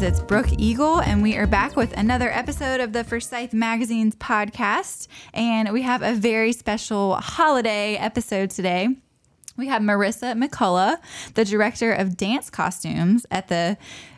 Guys, it's Brooke Eagle, and we are back with another episode of the Forsyth Magazine's podcast. And we have a very special holiday episode today. We have Marissa McCullough, the director of dance costumes at the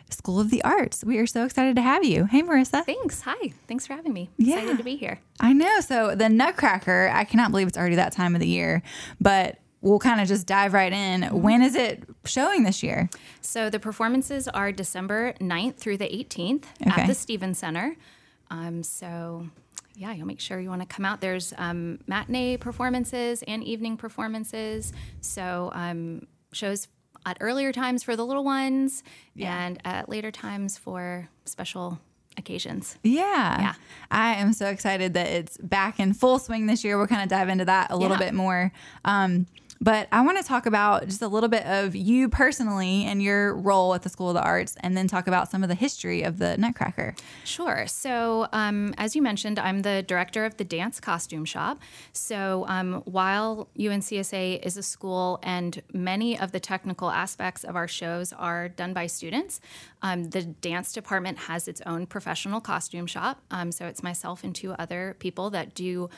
School of the Arts. We are so excited to have you. Hey, Marissa. Thanks. Hi. Thanks for having me. Yeah. Excited to be here. I know. So, the Nutcracker, I cannot believe it's already that time of the year, but we'll kind of just dive right in. When is it showing this year? So the performances are December 9th through the 18th Okay. at the Stevens Center. Um, so yeah, you'll make sure you want to come out. There's um, matinee performances and evening performances. So um, shows at earlier times for the little ones and at later times for special occasions. Yeah. Yeah. I am so excited that it's back in full swing this year. We'll kind of dive into that a little Yeah. bit more. Um, but I want to talk about just a little bit of you personally and your role at the School of the Arts, and then talk about some of the history of the Nutcracker. Sure. So, um, as you mentioned, I'm the director of the dance costume shop. So, um, while UNCSA is a school and many of the technical aspects of our shows are done by students, um, the dance department has its own professional costume shop. Um, so, it's myself and two other people that do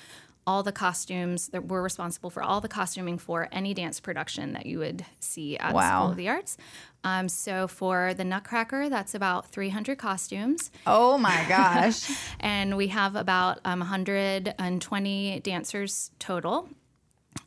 all the costumes that we're responsible for all the costuming for any dance production that you would see at the Wow. School of the Arts. Um, so for the Nutcracker, that's about 300 costumes. Oh my gosh. And we have about um, 120 dancers total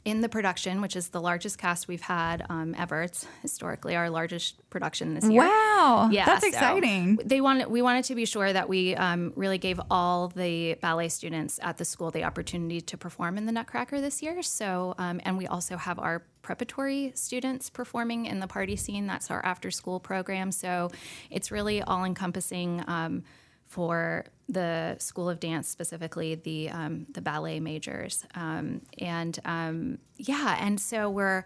in the production, which is the largest cast we've had um, ever. It's historically our largest production this year. wow. Yeah, That's so exciting. They wanted we wanted to be sure that we um, really gave all the ballet students at the school the opportunity to perform in the Nutcracker this year. So, um, and we also have our preparatory students performing in the party scene. That's our after school program. So, it's really all encompassing. Um, for the School of Dance, specifically the um, the ballet majors, um, and um, yeah, and so we're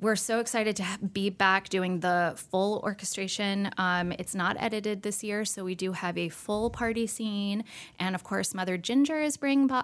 we're so excited to be back doing the full orchestration. Um, it's not edited this year, so we do have a full party scene, and of course, Mother Ginger is bring bo-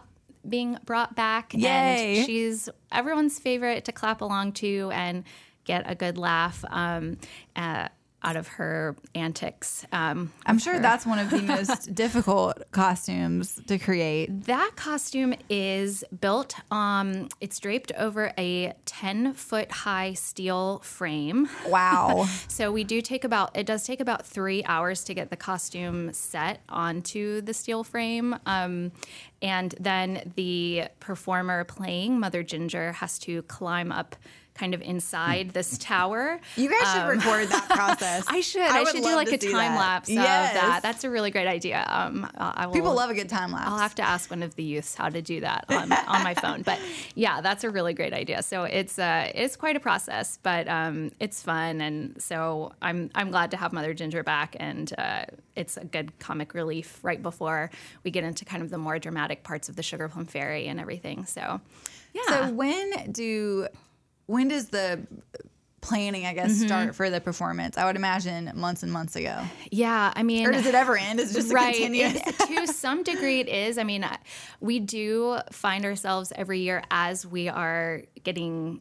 being brought back, Yay. and she's everyone's favorite to clap along to and get a good laugh. Um, uh, out of her antics. Um, I'm sure that's one of the most difficult costumes to create. That costume is built, um, it's draped over a 10 foot high steel frame. Wow. So we do take about, it does take about three hours to get the costume set onto the steel frame. Um, and then the performer playing Mother Ginger has to climb up kind of inside this tower. You guys should record that process. I should. I, would should do like a time that. lapse of that. That's a really great idea. Um, I I will, People love a good time lapse. I'll have to ask one of the youths how to do that on, on my phone. But yeah, that's a really great idea. So it's uh, it's quite a process, but um, it's fun, and so I'm I'm glad to have Mother Ginger back, and uh, it's a good comic relief right before we get into kind of the more dramatic parts of the Sugar Plum Fairy and everything. So yeah, So when do when does the planning, I guess, Mm-hmm. start for the performance? I would imagine months and months ago. yeah. I mean, Or does it ever end? Is it just a right continuous? It- to some degree it is i mean we do find ourselves every year as we are getting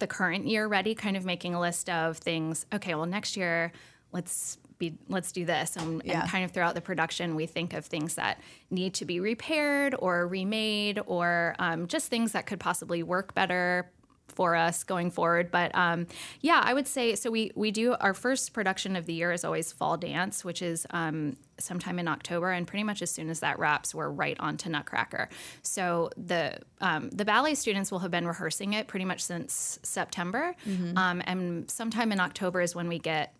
the current year ready kind of making a list of things okay well next year let's be let's do this and, Yeah. and kind of throughout the production we think of things that need to be repaired or remade or um, just things that could possibly work better for us going forward. But um, yeah, I would say so. We we do our first production of the year is always Fall Dance, which is um, sometime in October, and pretty much as soon as that wraps, we're right on to Nutcracker. So the um, the ballet students will have been rehearsing it pretty much since September, um, and sometime in October is when we get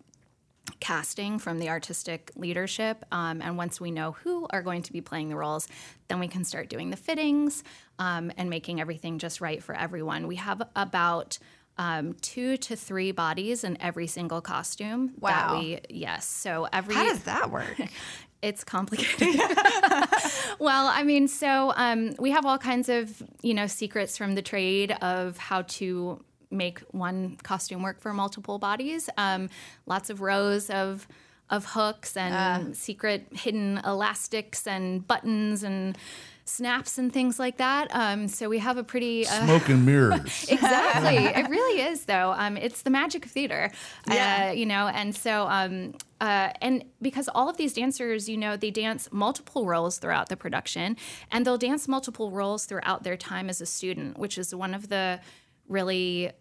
casting from the artistic leadership. Um, and once we know who are going to be playing the roles, then we can start doing the fittings um, and making everything just right for everyone. We have about um, two to three bodies in every single costume. Wow. That we yes. So every How does that work? it's complicated. well, I mean, so um, we have all kinds of you know secrets from the trade of how to make one costume work for multiple bodies. Um, lots of rows of of hooks and secret hidden elastics and buttons and snaps and things like that. Um, so we have a pretty uh, Smoke and mirrors. exactly. it really is, though. Um, it's the magic of theater, Yeah. uh, you know. And so, um, uh, and because all of these dancers, you know, they dance multiple roles throughout the production, and they'll dance multiple roles throughout their time as a student, which is one of the really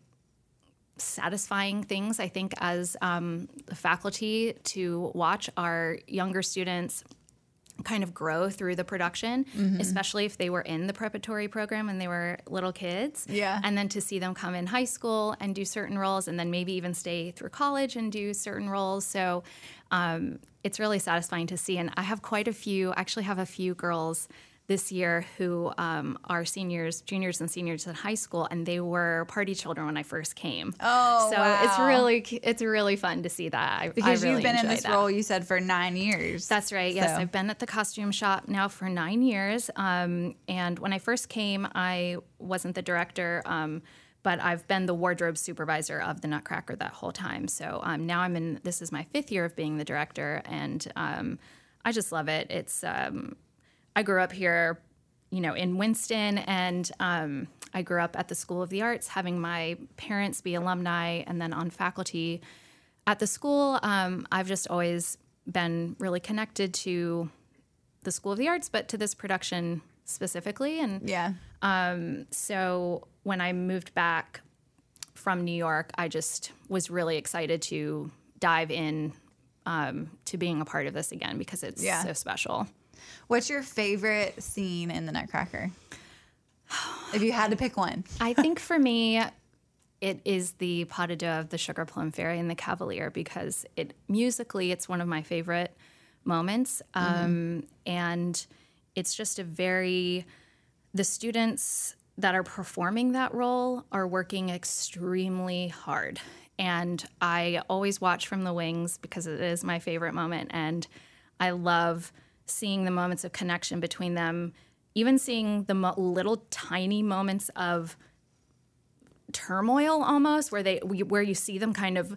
satisfying things I think as um, the faculty to watch our younger students kind of grow through the production, Mm-hmm. especially if they were in the preparatory program when they were little kids. Yeah. And then to see them come in high school and do certain roles and then maybe even stay through college and do certain roles. So um, it's really satisfying to see. And I have quite a few, I actually have a few girls this year who um, are seniors, juniors, and seniors in high school, and they were party children when I first came. Oh, so it's really it's really fun to see that. Because I really you've been in this that. role, you said, for nine years. That's right. Yes, So- I've been at the costume shop now for nine years. Um, and when I first came, I wasn't the director, um, but I've been the wardrobe supervisor of the Nutcracker that whole time. So um, now I'm in. This is my fifth year of being the director, and um, I just love it. It's. Um, I grew up here, you know, in Winston, and um, I grew up at the School of the Arts, having my parents be alumni and then on faculty at the school. Um, I've just always been really connected to the School of the Arts, but to this production specifically. And yeah. so when I moved back from New York, I just was really excited to dive in um, to being a part of this again because it's Yeah. so special. What's your favorite scene in the Nutcracker? If you had to pick one. I think for me, it is the pas de deux of the Sugar Plum Fairy and the Cavalier because it musically, it's one of my favorite moments, um, and it's just a very the students that are performing that role are working extremely hard. And I always watch from the wings because it is my favorite moment. And I love seeing the moments of connection between them, even seeing the mo- little tiny moments of turmoil almost where they we- where you see them kind of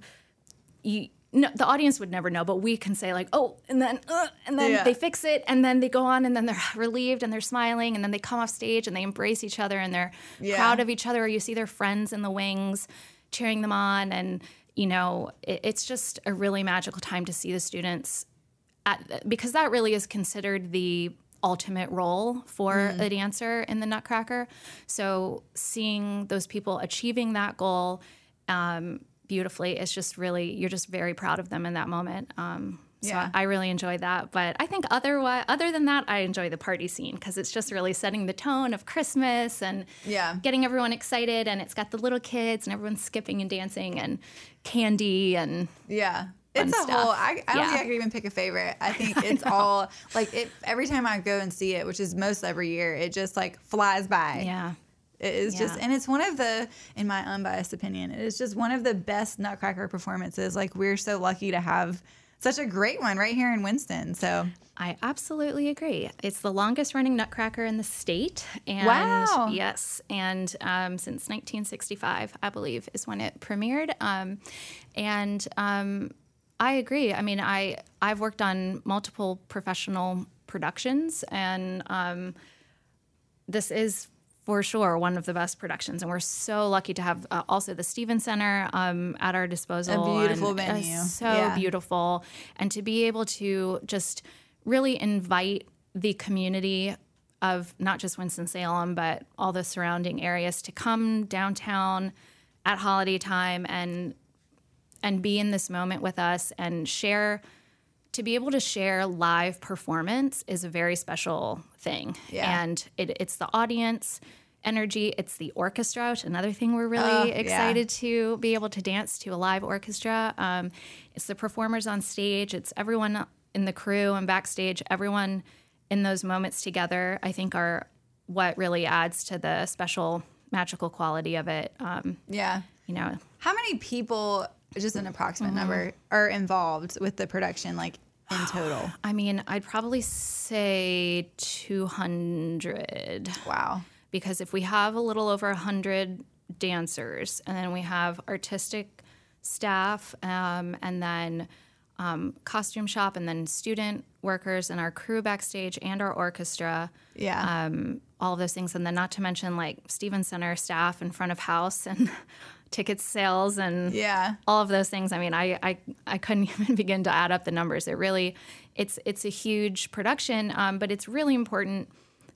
you no, the audience would never know, but we can say like, oh, and then, uh, and then Yeah. they fix it, and then they go on, and then they're relieved, and they're smiling, and then they come off stage, and they embrace each other, and they're Yeah. proud of each other. Or you see their friends in the wings cheering them on, and you know, it, it's just a really magical time to see the students at, because that really is considered the ultimate role for Mm-hmm. a dancer in the Nutcracker. So seeing those people achieving that goal um, beautifully is just really you're just very proud of them in that moment. Um, so Yeah. I really enjoy that. But I think otherwise, other than that, I enjoy the party scene because it's just really setting the tone of Christmas and Yeah. getting everyone excited. And it's got the little kids and everyone's skipping and dancing and candy and Yeah. It's a stuff. whole. I, I don't Yeah. think I could even pick a favorite. I think it's all like it. Every time I go and see it, which is most every year, it just like flies by. yeah. It is just, and it's one of the, in my unbiased opinion, it is just one of the best Nutcracker performances. Like we're so lucky to have such a great one right here in Winston. So I absolutely agree. It's the longest running Nutcracker in the state, and Wow. yes, and um, since 1965, I believe, is when it premiered. Um, and um, I agree. I mean, I I've worked on multiple professional productions, and um, this is for sure one of the best productions, and we're so lucky to have uh, also the Stevens Center um, at our disposal. A beautiful and, uh, venue. so Yeah. beautiful, and to be able to just really invite the community of not just Winston Salem, but all the surrounding areas to come downtown at holiday time and and be in this moment with us and share to be able to share live performance is a very special thing Yeah. and it, it's the audience energy it's the orchestra which another thing we're really Oh, yeah. excited to be able to dance to a live orchestra um, it's the performers on stage it's everyone in the crew and backstage everyone in those moments together i think are what really adds to the special magical quality of it um, yeah. you know How many people, just an approximate Mm-hmm. number, are involved with the production, like in total? I mean, I'd probably say 200 Wow. because if we have a little over 100 dancers and then we have artistic staff um, and then um, costume shop, and then student workers and our crew backstage and our orchestra. Yeah. Um, all of those things, and then not to mention like Stevens Center staff in front of house and ticket sales and Yeah. all of those things. I mean, I, I I couldn't even begin to add up the numbers. It really, it's it's a huge production, um, but it's really important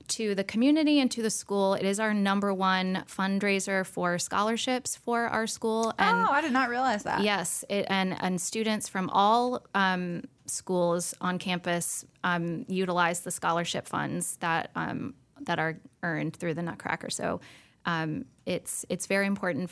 to the community and to the school. It is our number one fundraiser for scholarships for our school, and oh, I did not realize that. Yes, it, and and students from all um, schools on campus um, utilize the scholarship funds that um, that are earned through the Nutcracker. So um, it's it's very important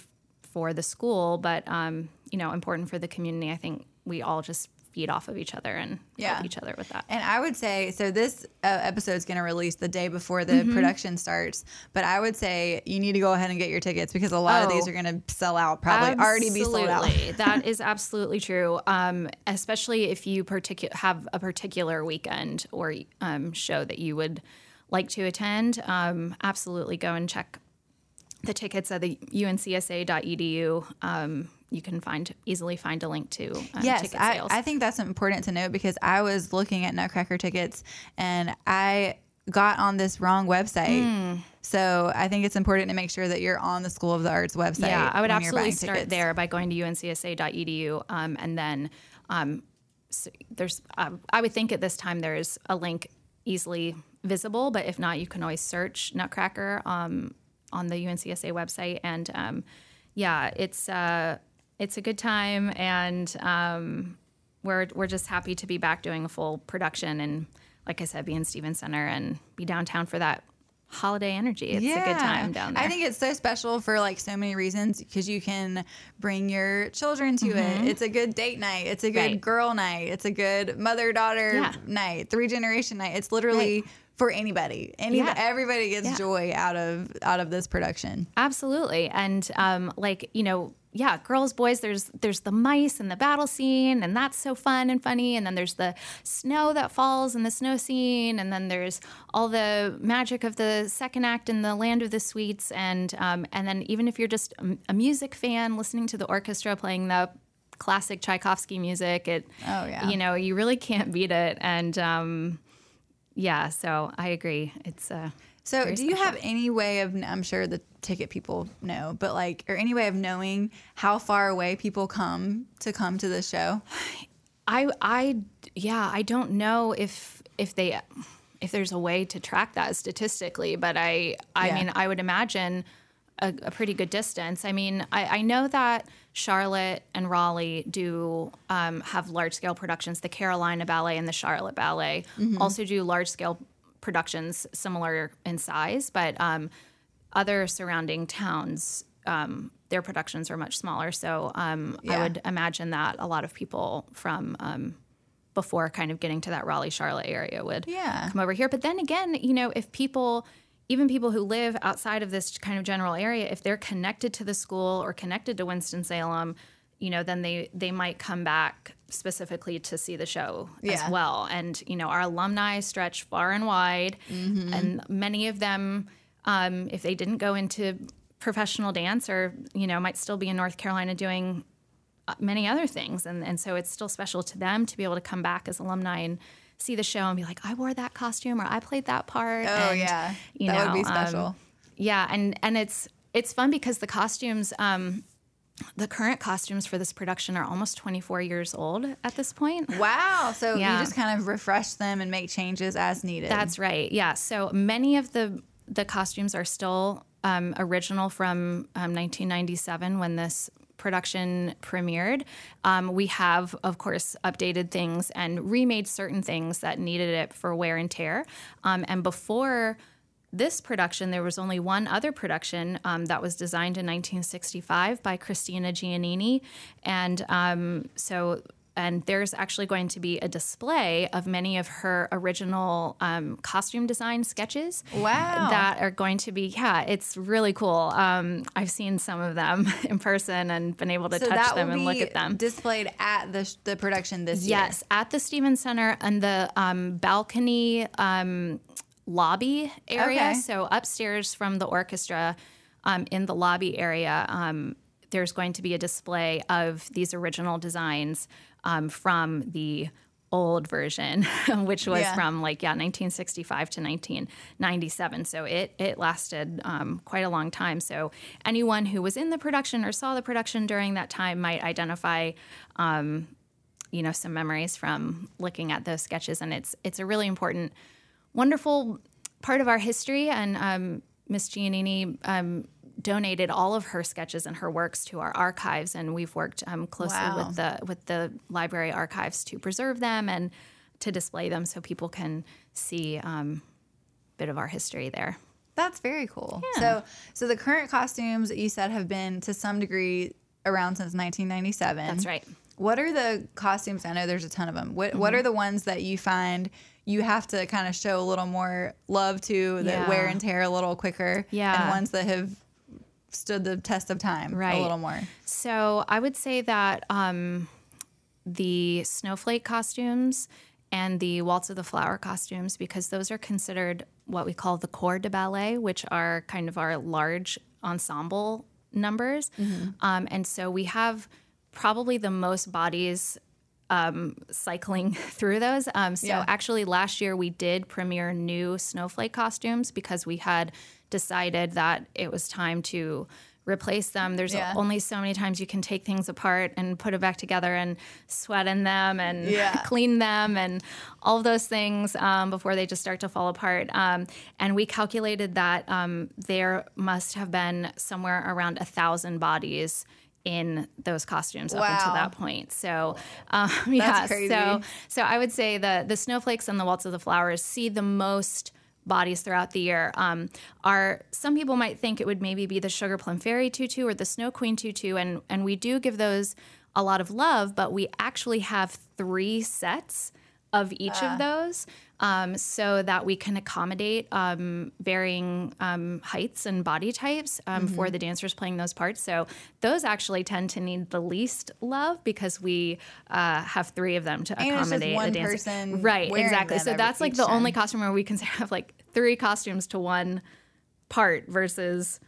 for the school, but um, you know important for the community. I think we all just feed off of each other and Yeah. help each other with that. And I would say so. This uh, episode is going to release the day before the production starts, but I would say you need to go ahead and get your tickets because a lot of these Oh. are going to sell out. Probably already be sold out. That is absolutely true. Um, especially if you particu- have a particular weekend or um, show that you would like to attend. Um, absolutely go and check the tickets at the uncsa.edu. Um, you can find easily find a link to um, Yes, ticket I, sales. I think that's important to note because I was looking at Nutcracker tickets and I got on this wrong website. Hmm. So I think it's important to make sure that you're on the School of the Arts website. Yeah, I would absolutely start tickets. there by going to uncsa.edu um, and then um, so there's um, I would think at this time there's a link easily visible, but if not, you can always search Nutcracker um, on the UNCSA website and um, yeah, it's uh, it's a good time and um, we're we're just happy to be back doing a full production and like I said, be in Stevens Center and be downtown for that holiday energy. It's a good time down there. I think it's so special for like so many reasons because you can bring your children to it. It's a good date night. It's a good Mm-hmm. Right. girl night. It's a good mother daughter Yeah. night. Three generation night. It's literally for anybody. Any Yeah. everybody gets Yeah. joy out of out of this production. Absolutely. And um, like, you know, yeah, girls, boys, there's there's the mice and the battle scene, and that's so fun and funny. And then there's the snow that falls in the snow scene, and then there's all the magic of the second act in the land of the sweets, and um, and then even if you're just a, a music fan, listening to the orchestra playing the classic Tchaikovsky music, it Oh, yeah. you know, you really can't beat it. And um, yeah, so I agree. It's uh, So, do you have any way of? I'm sure the ticket people know, but like, or any way of knowing how far away people come to come to the show? I I yeah, I don't know if if they if there's a way to track that statistically, but I I Yeah. mean I would imagine a, a pretty good distance. I mean, I, I know that Charlotte and Raleigh do um, have large scale productions. The Carolina Ballet and the Charlotte Ballet also do large scale productions similar in size, but um, other surrounding towns, um, their productions are much smaller. So um, I would imagine that a lot of people from um, before kind of getting to that Raleigh Charlotte area would Yeah. come over here. But then again, you know, if people, even people who live outside of this kind of general area, if they're connected to the school or connected to Winston Salem, you know, then they they might come back specifically to see the show Yeah. as well. And you know, our alumni stretch far and wide, Mm-hmm. and many of them, um, if they didn't go into professional dance or you know might still be in North Carolina doing uh, many other things and and so it's still special to them to be able to come back as alumni and see the show and be like I wore that costume or I played that part Oh and, yeah, you that know would be um, special. yeah and and it's it's fun because the costumes um the current costumes for this production are almost 24 years old at this point wow. So yeah. you just kind of refresh them and make changes as needed. That's right. Yeah. So many of the the costumes are still um, original from um, 1997 when this production premiered. Um, we have, of course, updated things and remade certain things that needed it for wear and tear. Um, and before this production, there was only one other production um, that was designed in 1965 by Christina Giannini, and um, so and there's actually going to be a display of many of her original um, costume design sketches. Wow. That are going to be, yeah, it's really cool. Um, I've seen some of them in person and been able to so touch them and look at them. displayed at the sh- the production this year. Yes, at the Stevens Center and the um, balcony um, lobby area. Okay. So upstairs from the orchestra, um, in the lobby area, um, there's going to be a display of these original designs um, from the old version, which was Yeah. from like yeah 1965 to 1997. So it it lasted um, quite a long time. So anyone who was in the production or saw the production during that time might identify. Um, you know some memories from looking at those sketches and it's it's a really important wonderful part of our history and um, miss giannini um, donated all of her sketches and her works to our archives and we've worked um, closely Wow. with the with the library archives to preserve them and to display them so people can see um, a bit of our history there That's very cool. So, so the current costumes that you said have been to some degree around since 1997. that's right What are the costumes? I know there's a ton of them. What What Mm-hmm. are the ones that you find you have to kind of show a little more love to that Yeah. wear and tear a little quicker? Yeah. And ones that have stood the test of time a little more. So I would say that um, the snowflake costumes and the waltz of the flower costumes, because those are considered what we call the corps de ballet, which are kind of our large ensemble numbers. Um, and so we have probably the most bodies um, cycling through those. Um, so Yeah. actually, last year we did premiere new snowflake costumes because we had decided that it was time to replace them. There's Yeah. only so many times you can take things apart and put it back together and sweat in them and Yeah. clean them and all of those things um, before they just start to fall apart. Um, and we calculated that um, there must have been somewhere around a thousand bodies in those costumes up until that point. So, um, yeah. crazy. So, so I would say the the snowflakes and the waltz of the flowers see the most bodies throughout the year. Um, are some people might think it would maybe be the sugar plum fairy tutu or the snow queen tutu, and and we do give those a lot of love, but we actually have three sets of each of those. Um, so that we can accommodate um, varying um, heights and body types um, for the dancers playing those parts. So those actually tend to need the least love because we uh, have three of them to And it's just accommodate one the dancers. person Right, exactly. So that's like the time. only costume where we can have like three costumes to one part versus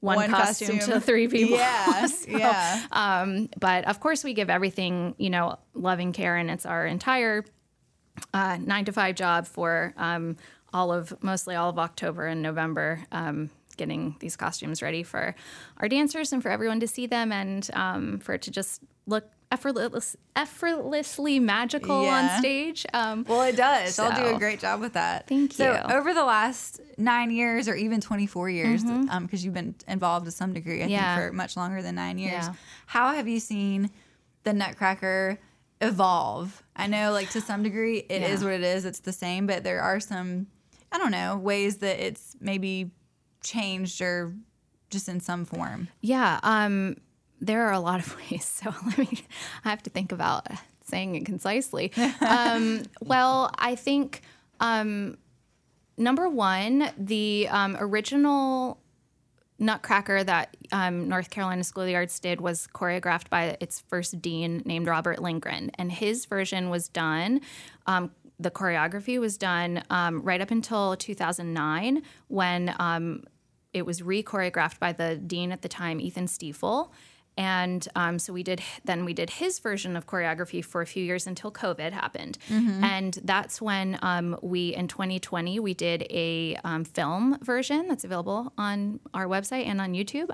one, One costume, costume. to three people. Yeah. So, yeah. um, but of course, we give everything, you know, loving care, and it's our entire uh, nine to five job for um, all of mostly all of October and November, um, getting these costumes ready for our dancers and for everyone to see them, and um, for it to just look effortless, effortlessly magical Yeah. on stage. Um, Well, it does. I'll do a great job with that. Thank you. So, over the last nine years, or even 24 years, because you've been involved to some degree, I Mm-hmm. Yeah. think, for much longer than nine years, Yeah. how have you seen the Nutcracker evolve? I know, like, to some degree, it is Yeah. what it is, it's the same, but there are some, I don't know, ways that it's maybe changed or just in some form. Yeah, um, there are a lot of ways. So let me, I have to think about saying it concisely. um, well, I think um, number one, the um, original Nutcracker that um, North Carolina School of the Arts did was choreographed by its first dean named Robert Lindgren, and his version was done. Um, the choreography was done um, right up until 2009 when um, it was re-choreographed by the dean at the time, Ethan Stiefel. And um, so we did. Then we did his version of choreography for a few years until COVID happened, and that's when um, we in 2020 we did a um, film version that's available on our website and on YouTube.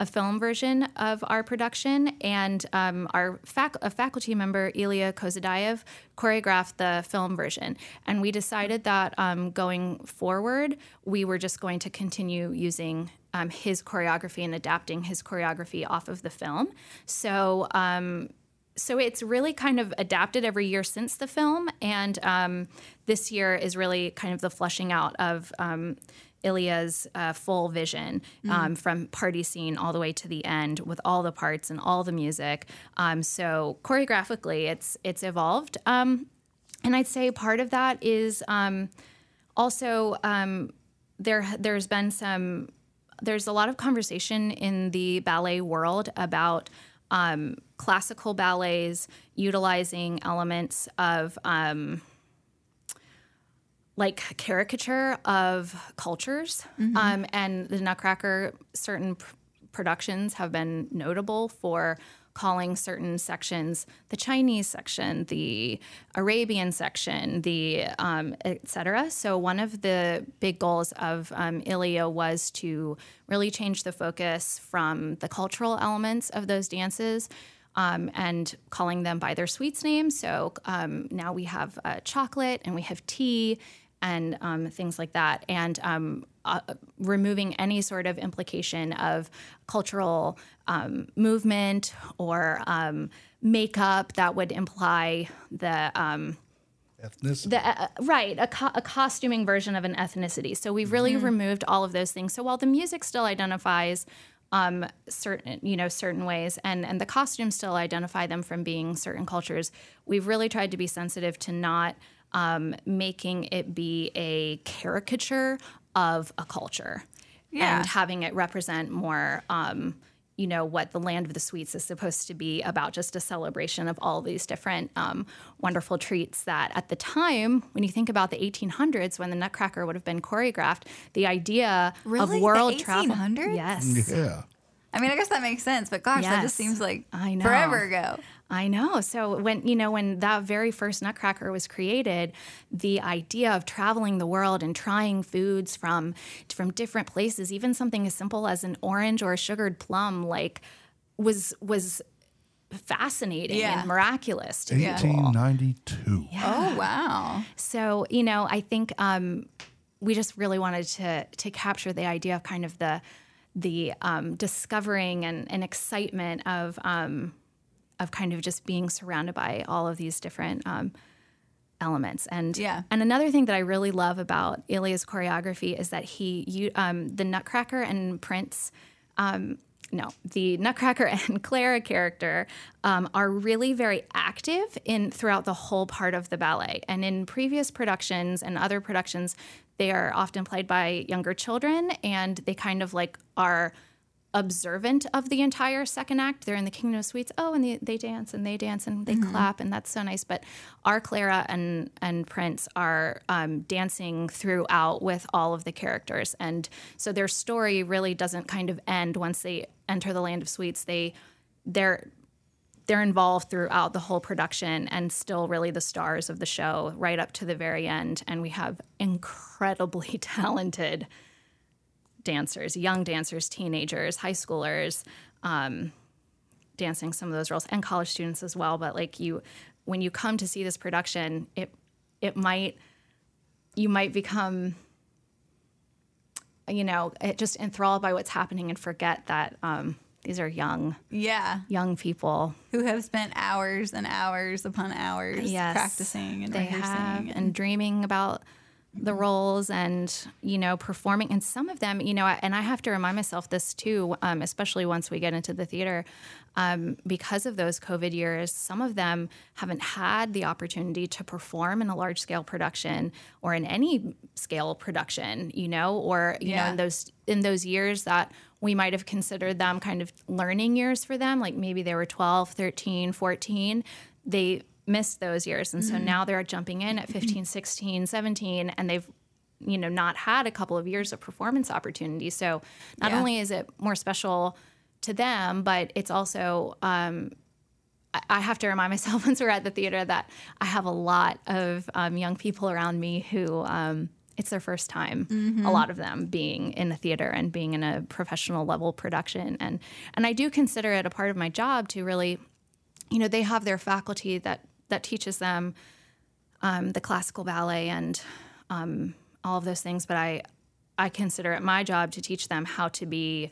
A film version of our production, and um, our fac- a faculty member, Ilya Kozadayev, choreographed the film version. And we decided that um, going forward, we were just going to continue using um, his choreography and adapting his choreography off of the film. So, um, so it's really kind of adapted every year since the film, and um, this year is really kind of the flushing out of um, Ilya's uh, full vision um, from party scene all the way to the end with all the parts and all the music. Um, so choreographically, it's it's evolved, um, and I'd say part of that is um, also um, there. There's been some. There's a lot of conversation in the ballet world about um, classical ballets utilizing elements of um, like caricature of cultures. Um, and the Nutcracker, certain pr- productions have been notable for calling certain sections the Chinese section, the Arabian section, the um, etc. So one of the big goals of um, Ilya was to really change the focus from the cultural elements of those dances. Um, and calling them by their sweets names. So um, now we have uh, chocolate and we have tea and um, things like that, and um, uh, removing any sort of implication of cultural um, movement or um, makeup that would imply the Ethnicity. the uh, right a, co- a costuming version of an ethnicity. So we've really removed all of those things. So while the music still identifies um, certain you know certain ways, and and the costumes still identify them from being certain cultures, we've really tried to be sensitive to not um, making it be a caricature of a culture Yeah. and having it represent more. Um, you know what the land of the sweets is supposed to be about just a celebration of all these different um, wonderful treats that at the time when you think about the 1800s when the nutcracker would have been choreographed the idea Really? of The world travel 1800s? yes Yeah. I mean, I guess that makes sense, but gosh, that just seems like I know. forever ago. I know. So when you know when that very first Nutcracker was created, the idea of traveling the world and trying foods from from different places, even something as simple as an orange or a sugared plum, like was was fascinating Yeah. and miraculous to people. 1892. Oh wow. So you know, I think um, we just really wanted to to capture the idea of kind of the the um, discovering and, and excitement of um, of kind of just being surrounded by all of these different um, elements. And Yeah. and another thing that I really love about Ilya's choreography is that he you um, the Nutcracker and Prince. Um, no, the Nutcracker and Clara character um, are really very active in throughout the whole part of the ballet. And in previous productions and other productions, they are often played by younger children, and they kind of like are observant of the entire second act. They're in the Kingdom of Sweets. Oh, and they, they dance and they dance and they clap, and that's so nice. But our Clara and and Prince are um, dancing throughout with all of the characters, and so their story really doesn't kind of end once they enter the Land of Sweets. They they're they're involved throughout the whole production and still really the stars of the show right up to the very end. And we have incredibly talented dancers, young dancers, teenagers, high schoolers, um, dancing some of those roles, and college students as well. But like you, when you come to see this production, it it might you might become you know it just enthralled by what's happening and forget that um, these are young Yeah. young people Who have spent hours and hours upon hours Yes, practicing and they rehearsing. have and- and dreaming about the roles and you know performing. And some of them you know and i have to remind myself this too um, especially once we get into the theater um, because of those covid years some of them haven't had the opportunity to perform in a large scale production or in any scale production you know or you know in those in those years that we might have considered them kind of learning years for them like maybe they were 12 13 14 they missed those years. And so now they're jumping in at 15 16 17 and they've you know not had a couple of years of performance opportunities so not Yeah. only is it more special to them but it's also um, I- have to remind myself once we're at the theater that I have a lot of um, young people around me who um, it's their first time. A lot of them being in the theater and being in a professional level production, and and I do consider it a part of my job to really, you know, they have their faculty that that teaches them um, the classical ballet and um, all of those things, but I I consider it my job to teach them how to be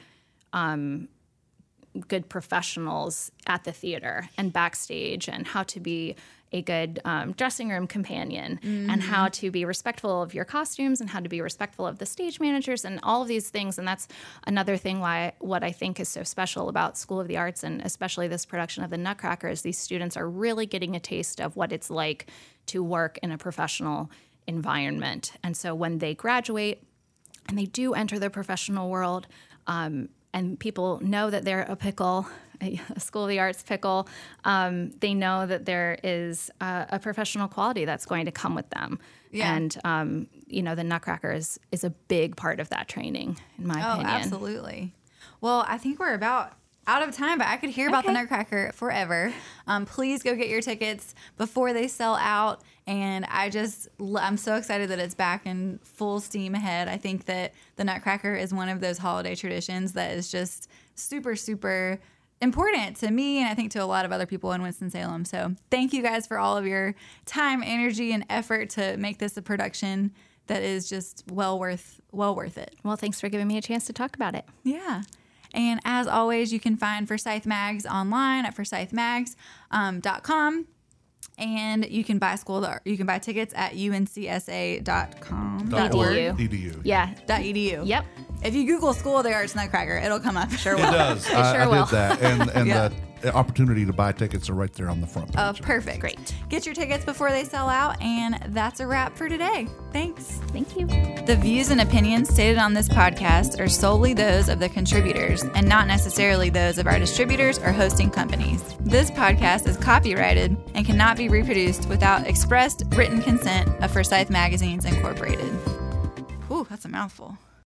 good professionals at the theater and backstage and how to be a good um, dressing room companion and how to be respectful of your costumes and how to be respectful of the stage managers and all of these things. And that's another thing why what i think is so special about school of the arts and especially this production of the nutcracker is these students are really getting a taste of what it's like to work in a professional environment. And so when they graduate and they do enter the professional world um, and people know that they're a pickle a school of the arts pickle um, they know that there is a, a professional quality that's going to come with them Yeah. and um, you know the nutcracker is, is a big part of that training in my Oh, opinion absolutely. Well, I think we're about out of time, but I could hear about the Nutcracker forever. Um, please go get your tickets before they sell out. And I just, I'm so excited that it's back in full steam ahead. I think that the Nutcracker is one of those holiday traditions that is just super, super important to me and I think to a lot of other people in Winston-Salem. So thank you guys for all of your time, energy, and effort to make this a production that is just well worth well worth it. Well, thanks for giving me a chance to talk about it. Yeah. And as always, you can find Forsyth Mags online at forsythmags.com. and you can buy school you can buy tickets at uncsa.com. Dot org. edu. edu. Yeah. Dot edu. Yep. If you Google School of the Arts Nutcracker, it'll come up. Sure It will. does. I, sure I will. did that, and and Yeah. the opportunity to buy tickets are right there on the front page. Oh, perfect. Great. Get your tickets before they sell out, and that's a wrap for today. Thanks. Thank you. The views and opinions stated on this podcast are solely those of the contributors and not necessarily those of our distributors or hosting companies. This podcast is copyrighted and cannot be reproduced without expressed written consent of Forsyth Magazines Incorporated. Ooh, that's a mouthful.